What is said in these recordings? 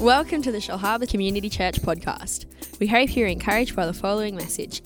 Welcome to the Shellharbour Community Church podcast. We hope you're encouraged by the following message.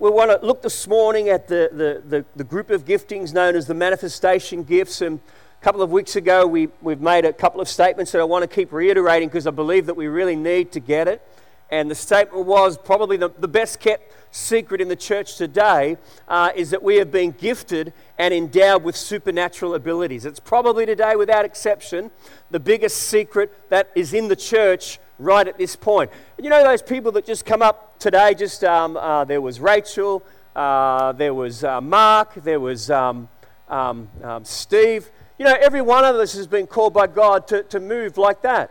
We want to look this morning at the, the, the, the, group of giftings known as the manifestation gifts. And a couple of weeks ago, we, we've made a couple of statements that I want to keep reiterating because I believe that we really need to get it. And the statement was probably the, the best kept secret in the church today uh, is that we have been gifted and endowed with supernatural abilities. It's probably today, without exception, the biggest secret that is in the church right at this point. And you know those people that just come up today, just um, uh, there was Rachel, uh, there was uh, Mark, there was um, um, um, Steve. You know, every one of us has been called by God to, to move like that.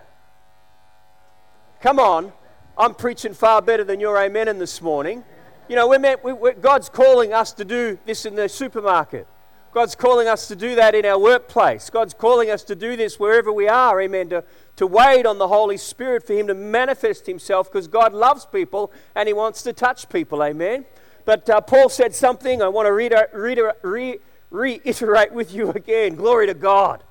Come on. I'm preaching far better than your amen in this morning. You know, we're meant, we, we're, God's calling us to do this in the supermarket. God's calling us to do that in our workplace. God's calling us to do this wherever we are, amen, to, to wait on the Holy Spirit for Him to manifest Himself because God loves people and He wants to touch people, amen. But uh, Paul said something I want to reiter- re- reiterate with you again. Glory to God.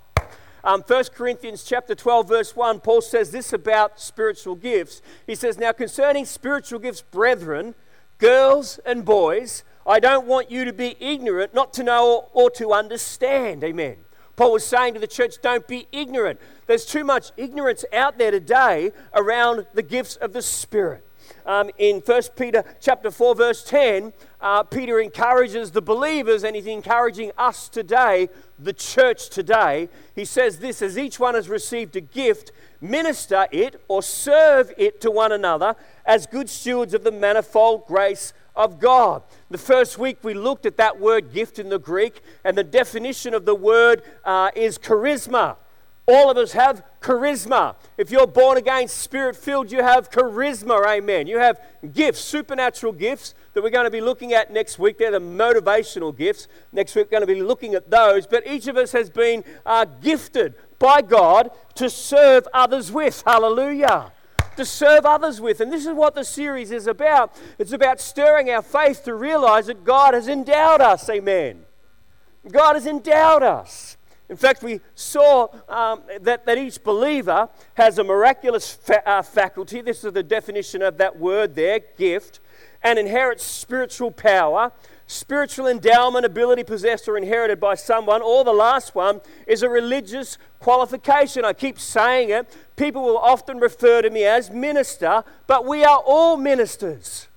Um, 1 Corinthians chapter 12, verse 1, Paul says this about spiritual gifts. He says, Now concerning spiritual gifts, brethren, girls and boys, I don't want you to be ignorant, not to know or to understand. Amen. Paul was saying to the church, don't be ignorant. There's too much ignorance out there today around the gifts of the Spirit um, in 1 Peter chapter 4, verse 10, uh, Peter encourages the believers and he's encouraging us today, the church today. He says this as each one has received a gift, minister it or serve it to one another as good stewards of the manifold grace of God. The first week we looked at that word gift in the Greek, and the definition of the word uh, is charisma. All of us have charisma. If you're born again, spirit filled, you have charisma. Amen. You have gifts, supernatural gifts that we're going to be looking at next week. They're the motivational gifts. Next week, we're going to be looking at those. But each of us has been uh, gifted by God to serve others with. Hallelujah. To serve others with. And this is what the series is about. It's about stirring our faith to realize that God has endowed us. Amen. God has endowed us. In fact, we saw um, that, that each believer has a miraculous fa- uh, faculty. This is the definition of that word there, gift, and inherits spiritual power, spiritual endowment, ability possessed or inherited by someone. Or the last one is a religious qualification. I keep saying it. People will often refer to me as minister, but we are all ministers.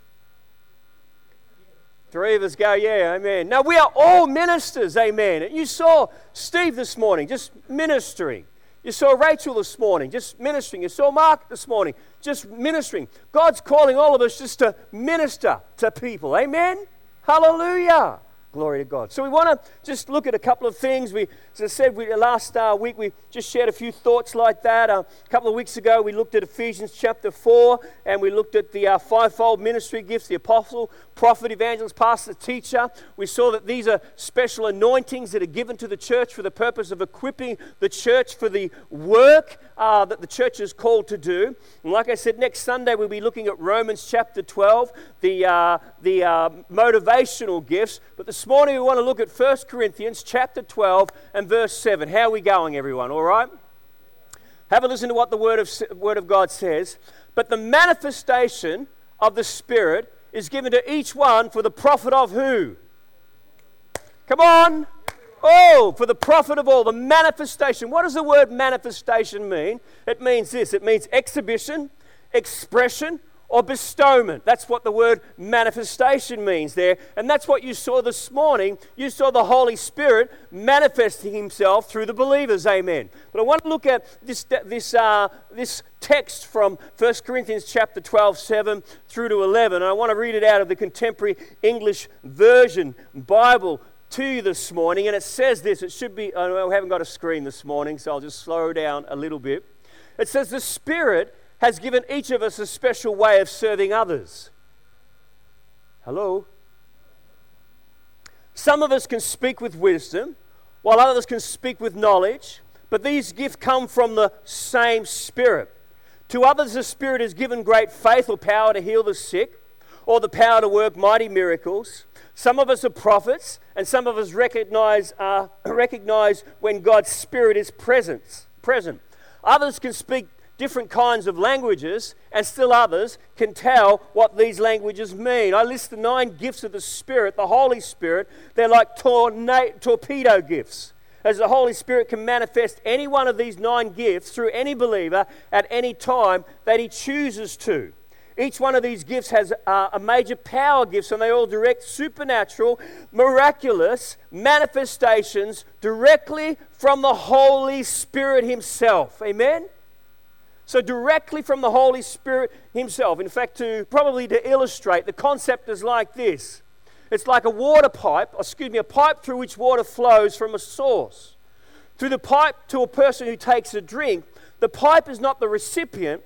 Three of us go, yeah, amen. Now, we are all ministers, amen. You saw Steve this morning just ministering. You saw Rachel this morning just ministering. You saw Mark this morning just ministering. God's calling all of us just to minister to people, amen. Hallelujah. Glory to God. So we want to just look at a couple of things. We, as I said, we, last uh, week we just shared a few thoughts like that. Uh, a couple of weeks ago we looked at Ephesians chapter 4 and we looked at the uh, fivefold ministry gifts the apostle, prophet, evangelist, pastor, teacher. We saw that these are special anointings that are given to the church for the purpose of equipping the church for the work uh, that the church is called to do. And like I said, next Sunday we'll be looking at Romans chapter 12, the, uh, the uh, motivational gifts. But this morning we want to look at 1 Corinthians chapter 12 and verse 7. How are we going, everyone? All right? Have a listen to what the Word of, Word of God says. But the manifestation of the Spirit is given to each one for the profit of who? Come on. Oh, for the profit of all, the manifestation. What does the word manifestation mean? It means this it means exhibition, expression, or bestowment. That's what the word manifestation means there. And that's what you saw this morning. You saw the Holy Spirit manifesting himself through the believers. Amen. But I want to look at this, this, uh, this text from 1 Corinthians chapter 12, 7 through to 11. And I want to read it out of the contemporary English Version Bible to you this morning. And it says this. It should be, I haven't got a screen this morning, so I'll just slow down a little bit. It says, The Spirit has given each of us a special way of serving others. Hello? Some of us can speak with wisdom, while others can speak with knowledge, but these gifts come from the same Spirit. To others, the Spirit has given great faith or power to heal the sick, or the power to work mighty miracles. Some of us are prophets, and some of us recognize, uh, recognize when God's Spirit is present. present. Others can speak different kinds of languages, and still others can tell what these languages mean. I list the nine gifts of the Spirit, the Holy Spirit. They're like torpedo gifts, as the Holy Spirit can manifest any one of these nine gifts through any believer at any time that He chooses to. Each one of these gifts has uh, a major power gifts, and they all direct supernatural, miraculous manifestations directly from the Holy Spirit Himself. Amen? So, directly from the Holy Spirit Himself. In fact, to probably to illustrate, the concept is like this it's like a water pipe, excuse me, a pipe through which water flows from a source. Through the pipe to a person who takes a drink, the pipe is not the recipient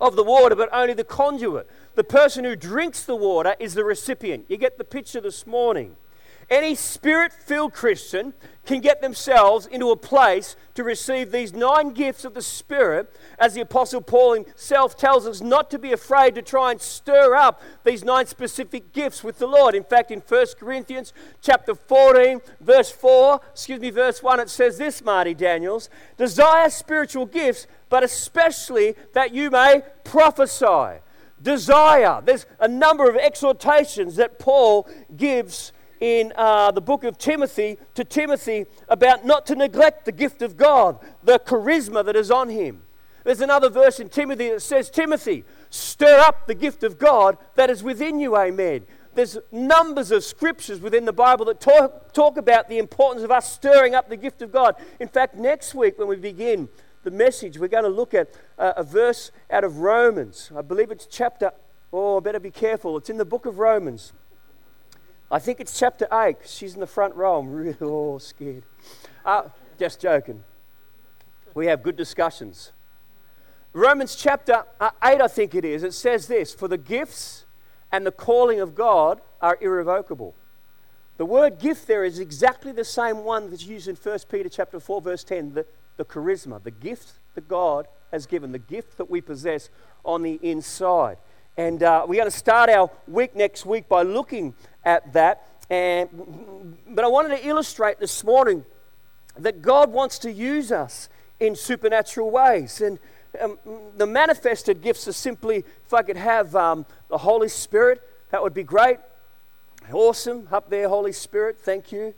of the water, but only the conduit. The person who drinks the water is the recipient. You get the picture this morning. Any spirit filled Christian can get themselves into a place to receive these nine gifts of the Spirit, as the Apostle Paul himself tells us not to be afraid to try and stir up these nine specific gifts with the Lord. In fact, in 1 Corinthians chapter 14, verse 4, excuse me, verse 1, it says this, Marty Daniels desire spiritual gifts, but especially that you may prophesy. Desire. There's a number of exhortations that Paul gives in uh, the book of Timothy to Timothy about not to neglect the gift of God, the charisma that is on him. There's another verse in Timothy that says, Timothy, stir up the gift of God that is within you, amen. There's numbers of scriptures within the Bible that talk, talk about the importance of us stirring up the gift of God. In fact, next week when we begin the message, we're going to look at a, a verse out of Romans. I believe it's chapter, oh, I better be careful. It's in the book of Romans. I think it's chapter 8. She's in the front row. I'm really oh, scared. Uh, just joking. We have good discussions. Romans chapter uh, 8, I think it is, it says this For the gifts and the calling of God are irrevocable. The word gift there is exactly the same one that's used in 1 Peter chapter 4, verse 10, the, the charisma, the gift that God has given, the gift that we possess on the inside. And uh, we're going to start our week next week by looking at that. And, but I wanted to illustrate this morning that God wants to use us in supernatural ways. And um, the manifested gifts are simply, if I could have um, the Holy Spirit, that would be great. Awesome. Up there, Holy Spirit. Thank you.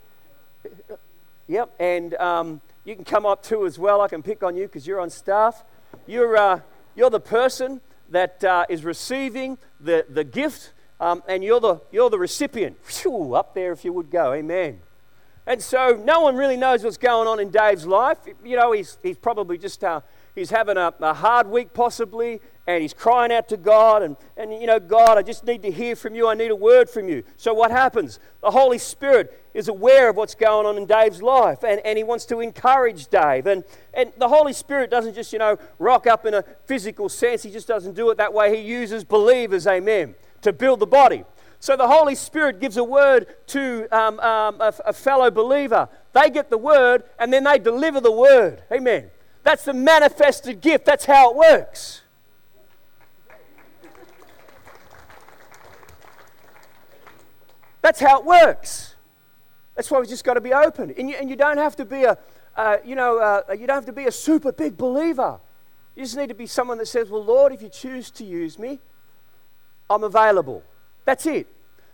Yep. And um, you can come up too as well. I can pick on you because you're on staff. You're, uh, you're the person that uh, is receiving the, the gift um, and you're the, you're the recipient. Whew, up there, if you would go. Amen. And so no one really knows what's going on in Dave's life. You know, he's, he's probably just uh, he's having a, a, hard week possibly, and he's crying out to God. And, and, you know, God, I just need to hear from you. I need a word from you. So what happens? The Holy Spirit is aware of what's going on in Dave's life, and, and he wants to encourage Dave. And, and the Holy Spirit doesn't just, you know, rock up in a physical sense. He just doesn't do it that way. He uses believers, amen to build the body. So the Holy Spirit gives a word to um, um, a, a fellow believer. They get the word and then they deliver the word. Amen. That's the manifested gift. That's how it works. That's how it works. That's why we just got to be open. And you, and you don't have to be a, uh, you know, uh, you don't have to be a super big believer. You just need to be someone that says, "Well, Lord, if you choose to use me, I'm available. That's it.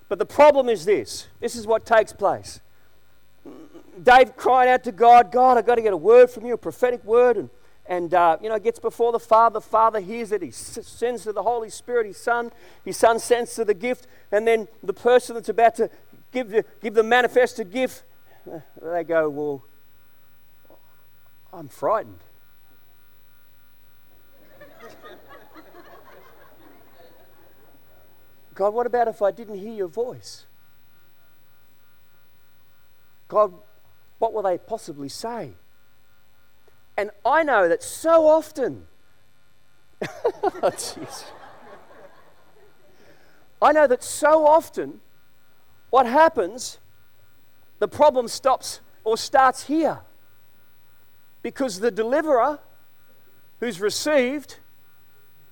But the problem is this this is what takes place. Dave crying out to God, God, I've got to get a word from you, a prophetic word. And, and uh, you know, gets before the Father. The Father hears it. He sends to the Holy Spirit, His Son. His Son sends to the gift. And then the person that's about to give the, give the manifested gift, they go, Well, I'm frightened. God, what about if I didn't hear your voice? God, what will they possibly say? And I know that so often, oh, I know that so often what happens, the problem stops or starts here. Because the deliverer who's received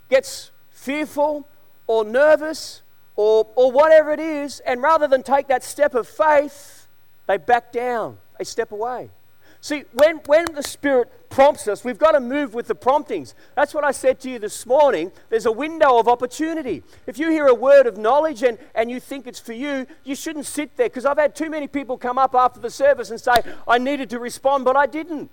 gets fearful or nervous or, or whatever it is, and rather than take that step of faith, they back down, they step away. See, when, when the Spirit prompts us, we've got to move with the promptings. That's what I said to you this morning. There's a window of opportunity. If you hear a word of knowledge and, and you think it's for you, you shouldn't sit there because I've had too many people come up after the service and say, I needed to respond, but I didn't.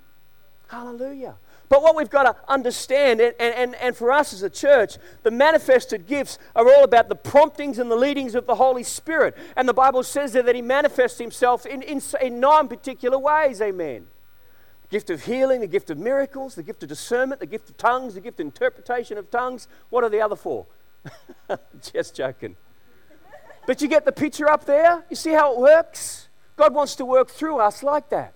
Hallelujah. But what we've got to understand, and, and, and for us as a church, the manifested gifts are all about the promptings and the leadings of the Holy Spirit. And the Bible says there that He manifests Himself in, in, in nine particular ways. Amen. The gift of healing, the gift of miracles, the gift of discernment, the gift of tongues, the gift of interpretation of tongues. What are the other four? Just joking. But you get the picture up there? You see how it works? God wants to work through us like that.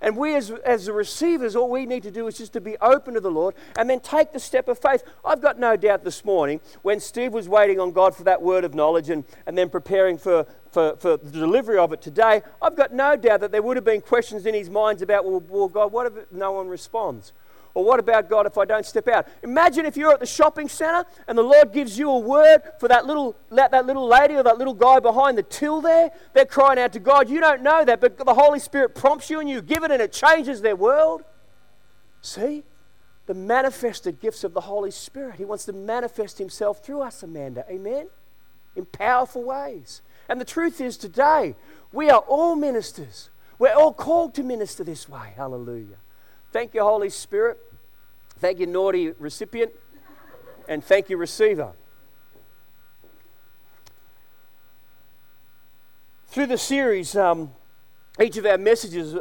And we, as, as the receivers, all we need to do is just to be open to the Lord and then take the step of faith. I've got no doubt this morning when Steve was waiting on God for that word of knowledge and, and then preparing for, for, for the delivery of it today, I've got no doubt that there would have been questions in his minds about, well, well God, what if no one responds? Or what about God if I don't step out? Imagine if you're at the shopping center and the Lord gives you a word for that little, that, that little lady or that little guy behind the till there. They're crying out to God. You don't know that, but the Holy Spirit prompts you and you give it and it changes their world. See? The manifested gifts of the Holy Spirit. He wants to manifest Himself through us, Amanda. Amen? In powerful ways. And the truth is, today, we are all ministers. We're all called to minister this way. Hallelujah. Thank you, Holy Spirit. Thank you, naughty recipient. And thank you, receiver. Through the series, um, each of our messages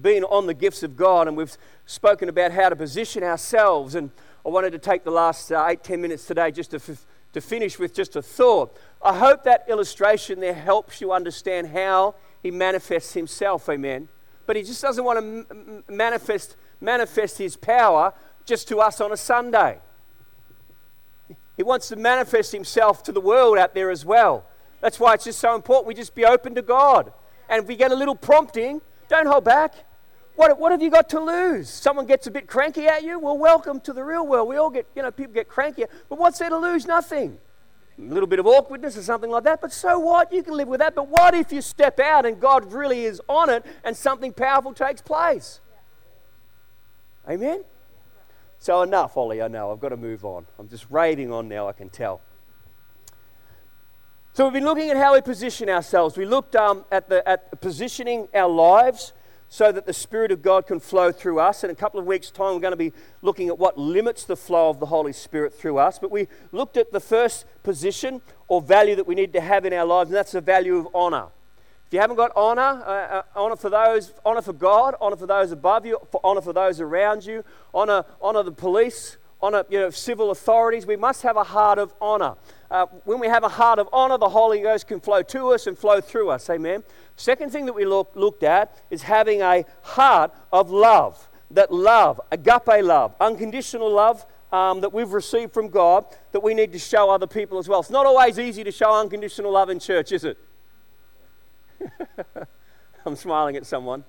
been on the gifts of God, and we've spoken about how to position ourselves. And I wanted to take the last uh, eight, ten minutes today just to, f- to finish with just a thought. I hope that illustration there helps you understand how He manifests Himself. Amen. But He just doesn't want to m- manifest manifest his power just to us on a Sunday. He wants to manifest himself to the world out there as well. That's why it's just so important we just be open to God. And if we get a little prompting, don't hold back. What, what have you got to lose? Someone gets a bit cranky at you? Well, welcome to the real world. We all get, you know, people get cranky. But what's there to lose? Nothing. A little bit of awkwardness or something like that. But so what? You can live with that. But what if you step out and God really is on it and something powerful takes place? Amen? So, enough, Ollie. I know. I've got to move on. I'm just raving on now, I can tell. So, we've been looking at how we position ourselves. We looked um, at, the, at positioning our lives so that the Spirit of God can flow through us. In a couple of weeks' time, we're going to be looking at what limits the flow of the Holy Spirit through us. But we looked at the first position or value that we need to have in our lives, and that's the value of honor. If you haven't got honor, uh, uh, honor for those, honor for God, honor for those above you, for honor for those around you, honor, honor the police, honor you know, civil authorities. We must have a heart of honor. Uh, when we have a heart of honor, the Holy Ghost can flow to us and flow through us. Amen. Second thing that we look, looked at is having a heart of love. That love, agape love, unconditional love, um, that we've received from God that we need to show other people as well. It's not always easy to show unconditional love in church, is it? I'm smiling at someone.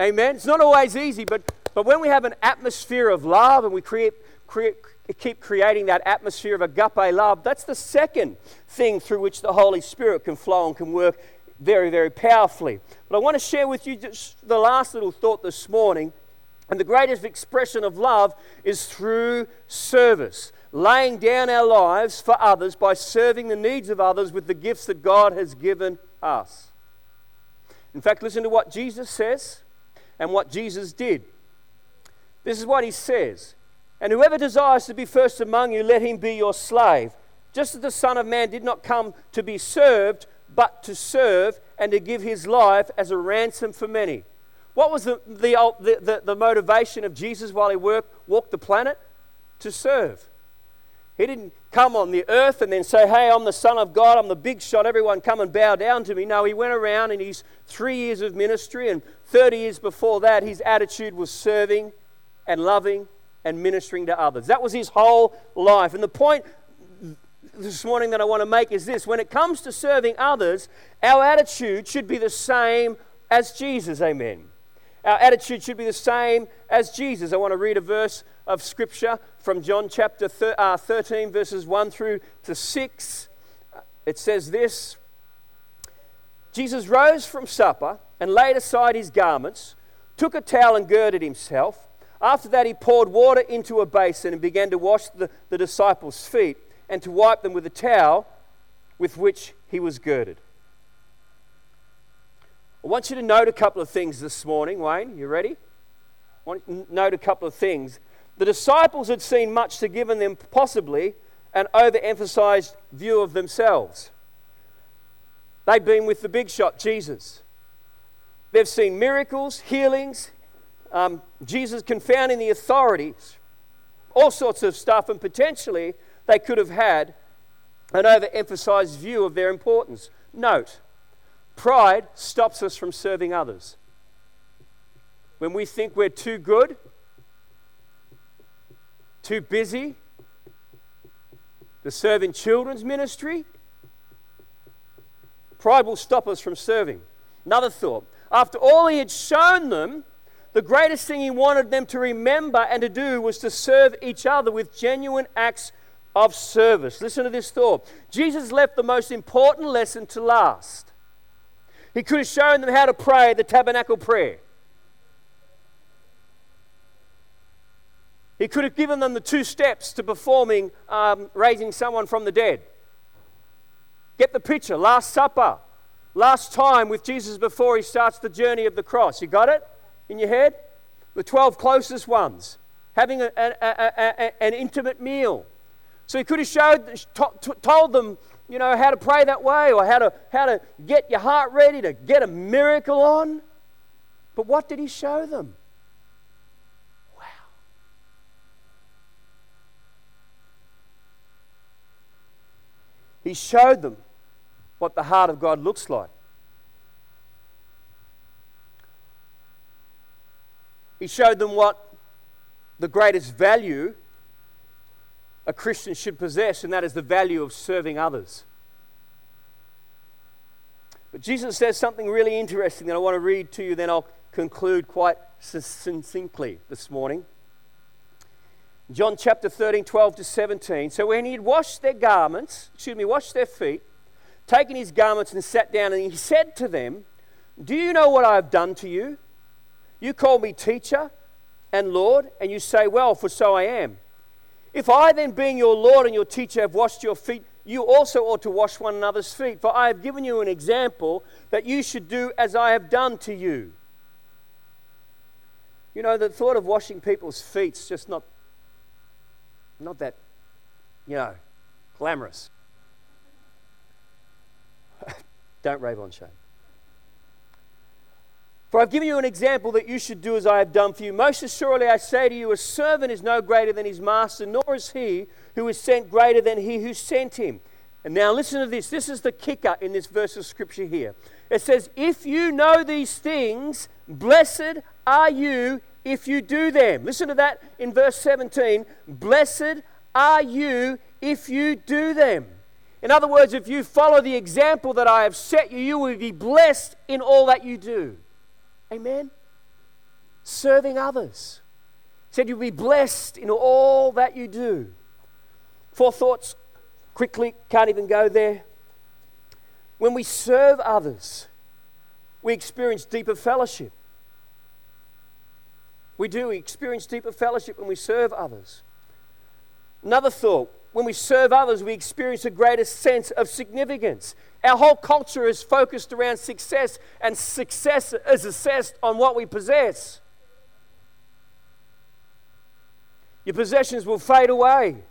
Amen. It's not always easy, but, but when we have an atmosphere of love and we create, create, keep creating that atmosphere of agape love, that's the second thing through which the Holy Spirit can flow and can work very, very powerfully. But I want to share with you just the last little thought this morning. And the greatest expression of love is through service laying down our lives for others by serving the needs of others with the gifts that God has given us. In fact, listen to what Jesus says and what Jesus did. This is what he says And whoever desires to be first among you, let him be your slave. Just as the Son of Man did not come to be served, but to serve and to give his life as a ransom for many. What was the, the, the, the, motivation of Jesus while he worked, walked the planet? To serve. He didn't come on the earth and then say, Hey, I'm the Son of God, I'm the big shot, everyone come and bow down to me. No, he went around in his three years of ministry, and 30 years before that, his attitude was serving and loving and ministering to others. That was his whole life. And the point this morning that I want to make is this when it comes to serving others, our attitude should be the same as Jesus. Amen. Our attitude should be the same as Jesus. I want to read a verse of Scripture from John chapter uh, 13, verses 1 through to 6. It says this Jesus rose from supper and laid aside his garments, took a towel and girded himself. After that, he poured water into a basin and began to wash the, the disciples' feet and to wipe them with the towel with which he was girded. I want you to note a couple of things this morning, Wayne. You ready? I want you to note a couple of things. The disciples had seen much to given them possibly an overemphasized view of themselves. They've been with the big shot, Jesus. They've seen miracles, healings, um, Jesus confounding the authorities, all sorts of stuff, and potentially they could have had an overemphasized view of their importance. Note, pride stops us from serving others. When we think we're too good, too busy to serve in children's ministry, pride will stop us from serving. Another thought after all he had shown them, the greatest thing he wanted them to remember and to do was to serve each other with genuine acts of service. Listen to this thought Jesus left the most important lesson to last. He could have shown them how to pray the tabernacle prayer. He could have given them the two steps to performing um, raising someone from the dead. Get the picture, Last Supper. Last time with Jesus before he starts the journey of the cross. You got it in your head? The 12 closest ones. Having a, a, a, an intimate meal. So he could have showed, told them, you know, how to pray that way or how to, how to get your heart ready to get a miracle on. But what did he show them? He showed them what the heart of God looks like. He showed them what the greatest value a Christian should possess, and that is the value of serving others. But Jesus says something really interesting that I want to read to you, then I'll conclude quite succinctly this morning. John chapter 13, 12 to 17. So when he had washed their garments, excuse me, washed their feet, taken his garments and sat down, and he said to them, Do you know what I have done to you? You call me teacher and Lord, and you say, Well, for so I am. If I, then, being your Lord and your teacher, have washed your feet, you also ought to wash one another's feet. For I have given you an example that you should do as I have done to you. You know, the thought of washing people's feet is just not, not that, you know, glamorous. Don't rave on shame. For I've given you an example that you should do as I have done for you. Most assuredly, I say to you, a servant is no greater than his master, nor is he who is sent greater than he who sent him. And now listen to this. This is the kicker in this verse of scripture here. It says, If you know these things, blessed are you if you do them. Listen to that in verse 17. Blessed are you if you do them. In other words, if you follow the example that I have set you, you will be blessed in all that you do. Amen? Serving others. He said you'll be blessed in all that you do. Four thoughts quickly, can't even go there. When we serve others, we experience deeper fellowship. We do. Experience deeper fellowship when we serve others. Another thought when we serve others, we experience a greater sense of significance. Our whole culture is focused around success, and success is assessed on what we possess. Your possessions will fade away.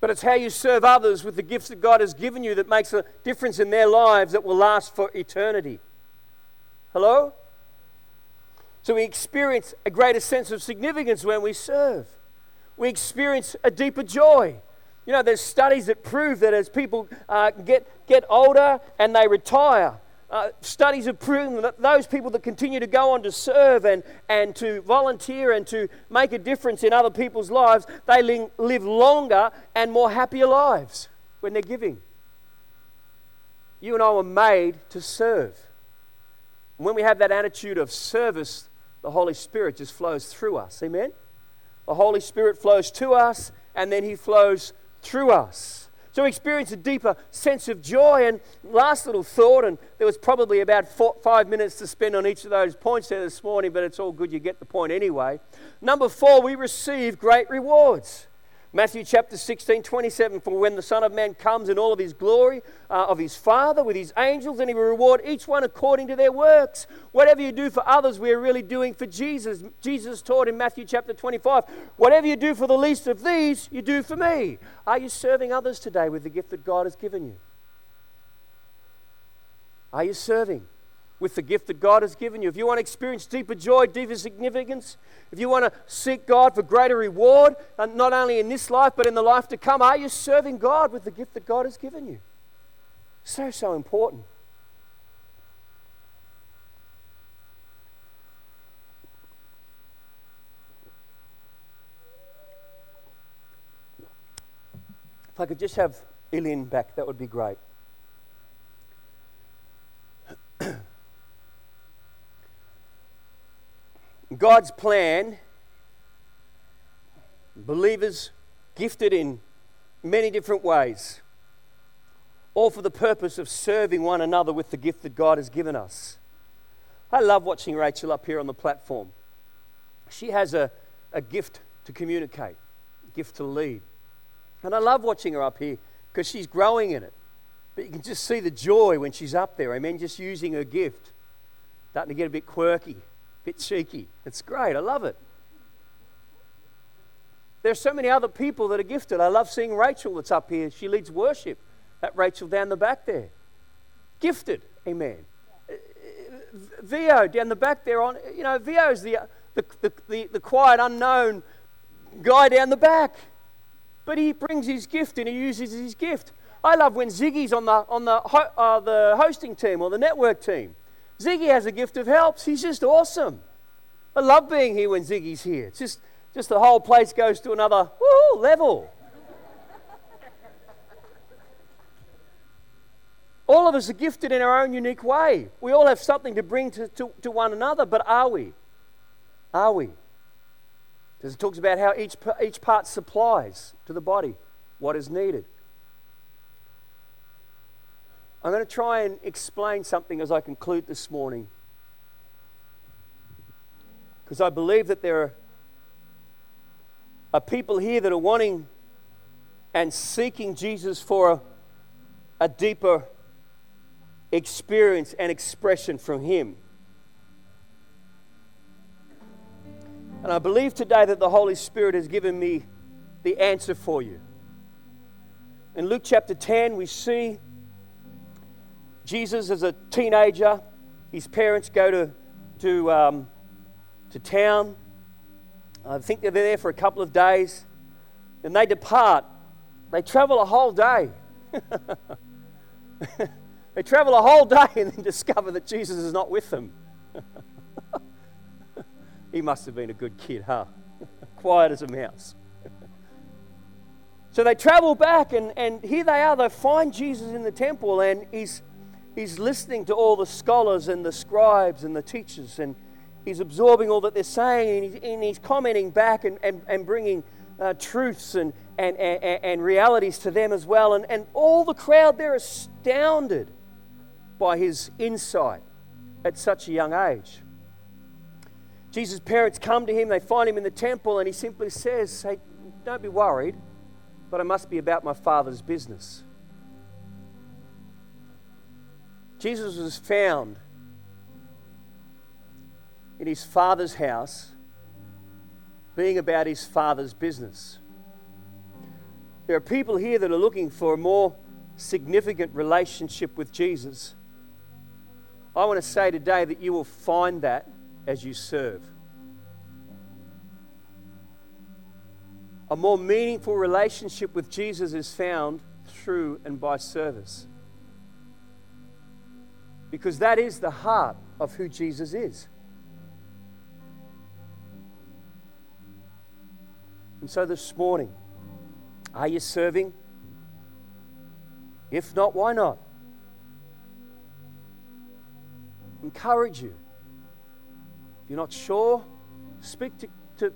But it's how you serve others with the gifts that God has given you that makes a difference in their lives that will last for eternity. Hello? So we experience a greater sense of significance when we serve we experience a deeper joy. You know, there's studies that prove that as people uh, get, get older and they retire, uh, studies have proven that those people that continue to go on to serve and, and to volunteer and to make a difference in other people's lives, they ling- live longer and more happier lives when they're giving. You and I were made to serve. When we have that attitude of service, the Holy Spirit just flows through us. Amen? The Holy Spirit flows to us and then He flows through us. to experience a deeper sense of joy. And last little thought, and there was probably about four, five minutes to spend on each of those points there this morning, but it's all good, you get the point anyway. Number four, we receive great rewards. Matthew chapter 16, 27 For when the Son of Man comes in all of his glory uh, of his Father with his angels, and he will reward each one according to their works. Whatever you do for others, we are really doing for Jesus. Jesus taught in Matthew chapter 25 Whatever you do for the least of these, you do for me. Are you serving others today with the gift that God has given you? Are you serving? With the gift that God has given you. If you want to experience deeper joy, deeper significance, if you want to seek God for greater reward, and not only in this life but in the life to come, are you serving God with the gift that God has given you? So, so important. If I could just have Ilian back, that would be great. God's plan, believers gifted in many different ways, all for the purpose of serving one another with the gift that God has given us. I love watching Rachel up here on the platform. She has a, a gift to communicate, a gift to lead. And I love watching her up here because she's growing in it. But you can just see the joy when she's up there. I mean, just using her gift. Starting to get a bit quirky bit cheeky. It's great. I love it. There's so many other people that are gifted. I love seeing Rachel that's up here. She leads worship. That Rachel down the back there. Gifted. Amen. Vio down the back there on you know, Vio's the the, the, the, the quiet, unknown guy down the back. But he brings his gift and he uses his gift. I love when Ziggy's on the on the uh, the hosting team or the network team. Ziggy has a gift of helps. He's just awesome. I love being here when Ziggy's here. It's just, just the whole place goes to another level. all of us are gifted in our own unique way. We all have something to bring to, to, to one another, but are we? Are we? Because it talks about how each, each part supplies to the body what is needed. I'm going to try and explain something as I conclude this morning. Because I believe that there are, are people here that are wanting and seeking Jesus for a, a deeper experience and expression from Him. And I believe today that the Holy Spirit has given me the answer for you. In Luke chapter 10, we see Jesus, is a teenager, his parents go to, to, um, to town. I think they're there for a couple of days. and they depart. They travel a whole day. they travel a whole day and then discover that Jesus is not with them. he must have been a good kid, huh? Quiet as a mouse. so they travel back, and, and here they are. They find Jesus in the temple, and he's he's listening to all the scholars and the scribes and the teachers, and he's absorbing all that they're saying, and he's, and he's commenting back and, and, and bringing uh, truths and, and, and, and realities to them as well. And, and all the crowd, they're astounded by his insight at such a young age. Jesus' parents come to him, they find him in the temple, and he simply says, Hey, don't be worried, but I must be about my father's business. Jesus was found in his father's house, being about his father's business. There are people here that are looking for a more significant relationship with Jesus. I want to say today that you will find that as you serve. A more meaningful relationship with Jesus is found through and by service because that is the heart of who Jesus is. And so this morning, are you serving? If not, why not? Encourage you. If you're not sure, speak to, to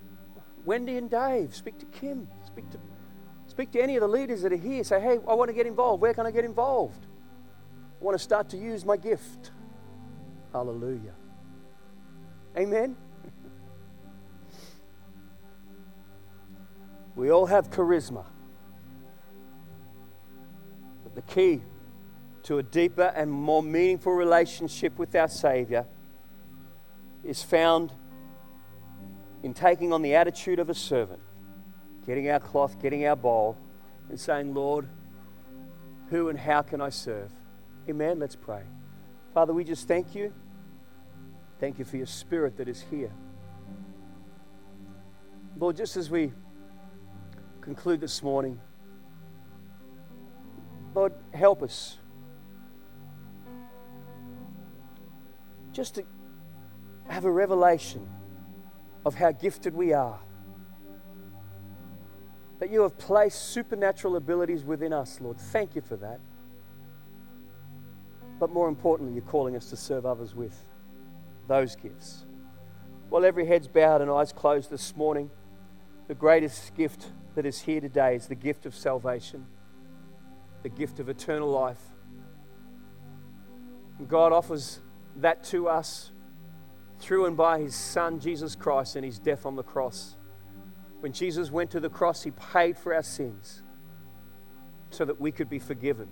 Wendy and Dave, speak to Kim, speak to Speak to any of the leaders that are here. Say, hey, I want to get involved. Where can I get involved? I want to start to use my gift. Hallelujah. Amen. we all have charisma. But the key to a deeper and more meaningful relationship with our Savior is found in taking on the attitude of a servant, getting our cloth, getting our bowl, and saying, Lord, who and how can I serve? Amen. Let's pray. Father, we just thank you. Thank you for your spirit that is here. Lord, just as we conclude this morning, Lord, help us just to have a revelation of how gifted we are. That you have placed supernatural abilities within us, Lord. Thank you for that. But more importantly, you're calling us to serve others with those gifts. While every head's bowed and eyes closed this morning, the greatest gift that is here today is the gift of salvation, the gift of eternal life. And God offers that to us through and by his Son, Jesus Christ, and his death on the cross. When Jesus went to the cross, he paid for our sins so that we could be forgiven.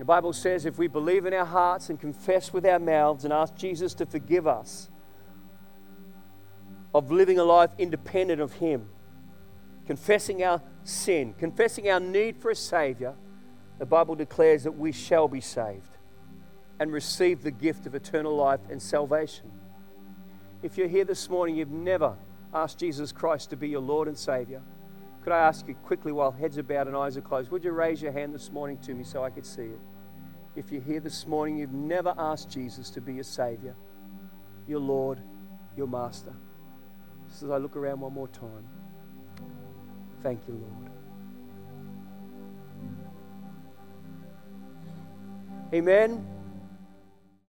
The Bible says if we believe in our hearts and confess with our mouths and ask Jesus to forgive us of living a life independent of Him, confessing our sin, confessing our need for a Savior, the Bible declares that we shall be saved and receive the gift of eternal life and salvation. If you're here this morning, you've never asked Jesus Christ to be your Lord and Savior, could I ask you quickly while heads are bowed and eyes are closed, would you raise your hand this morning to me so I could see it? If you're here this morning, you've never asked Jesus to be your Savior, your Lord, your Master. Just as I look around one more time, thank you, Lord. Amen.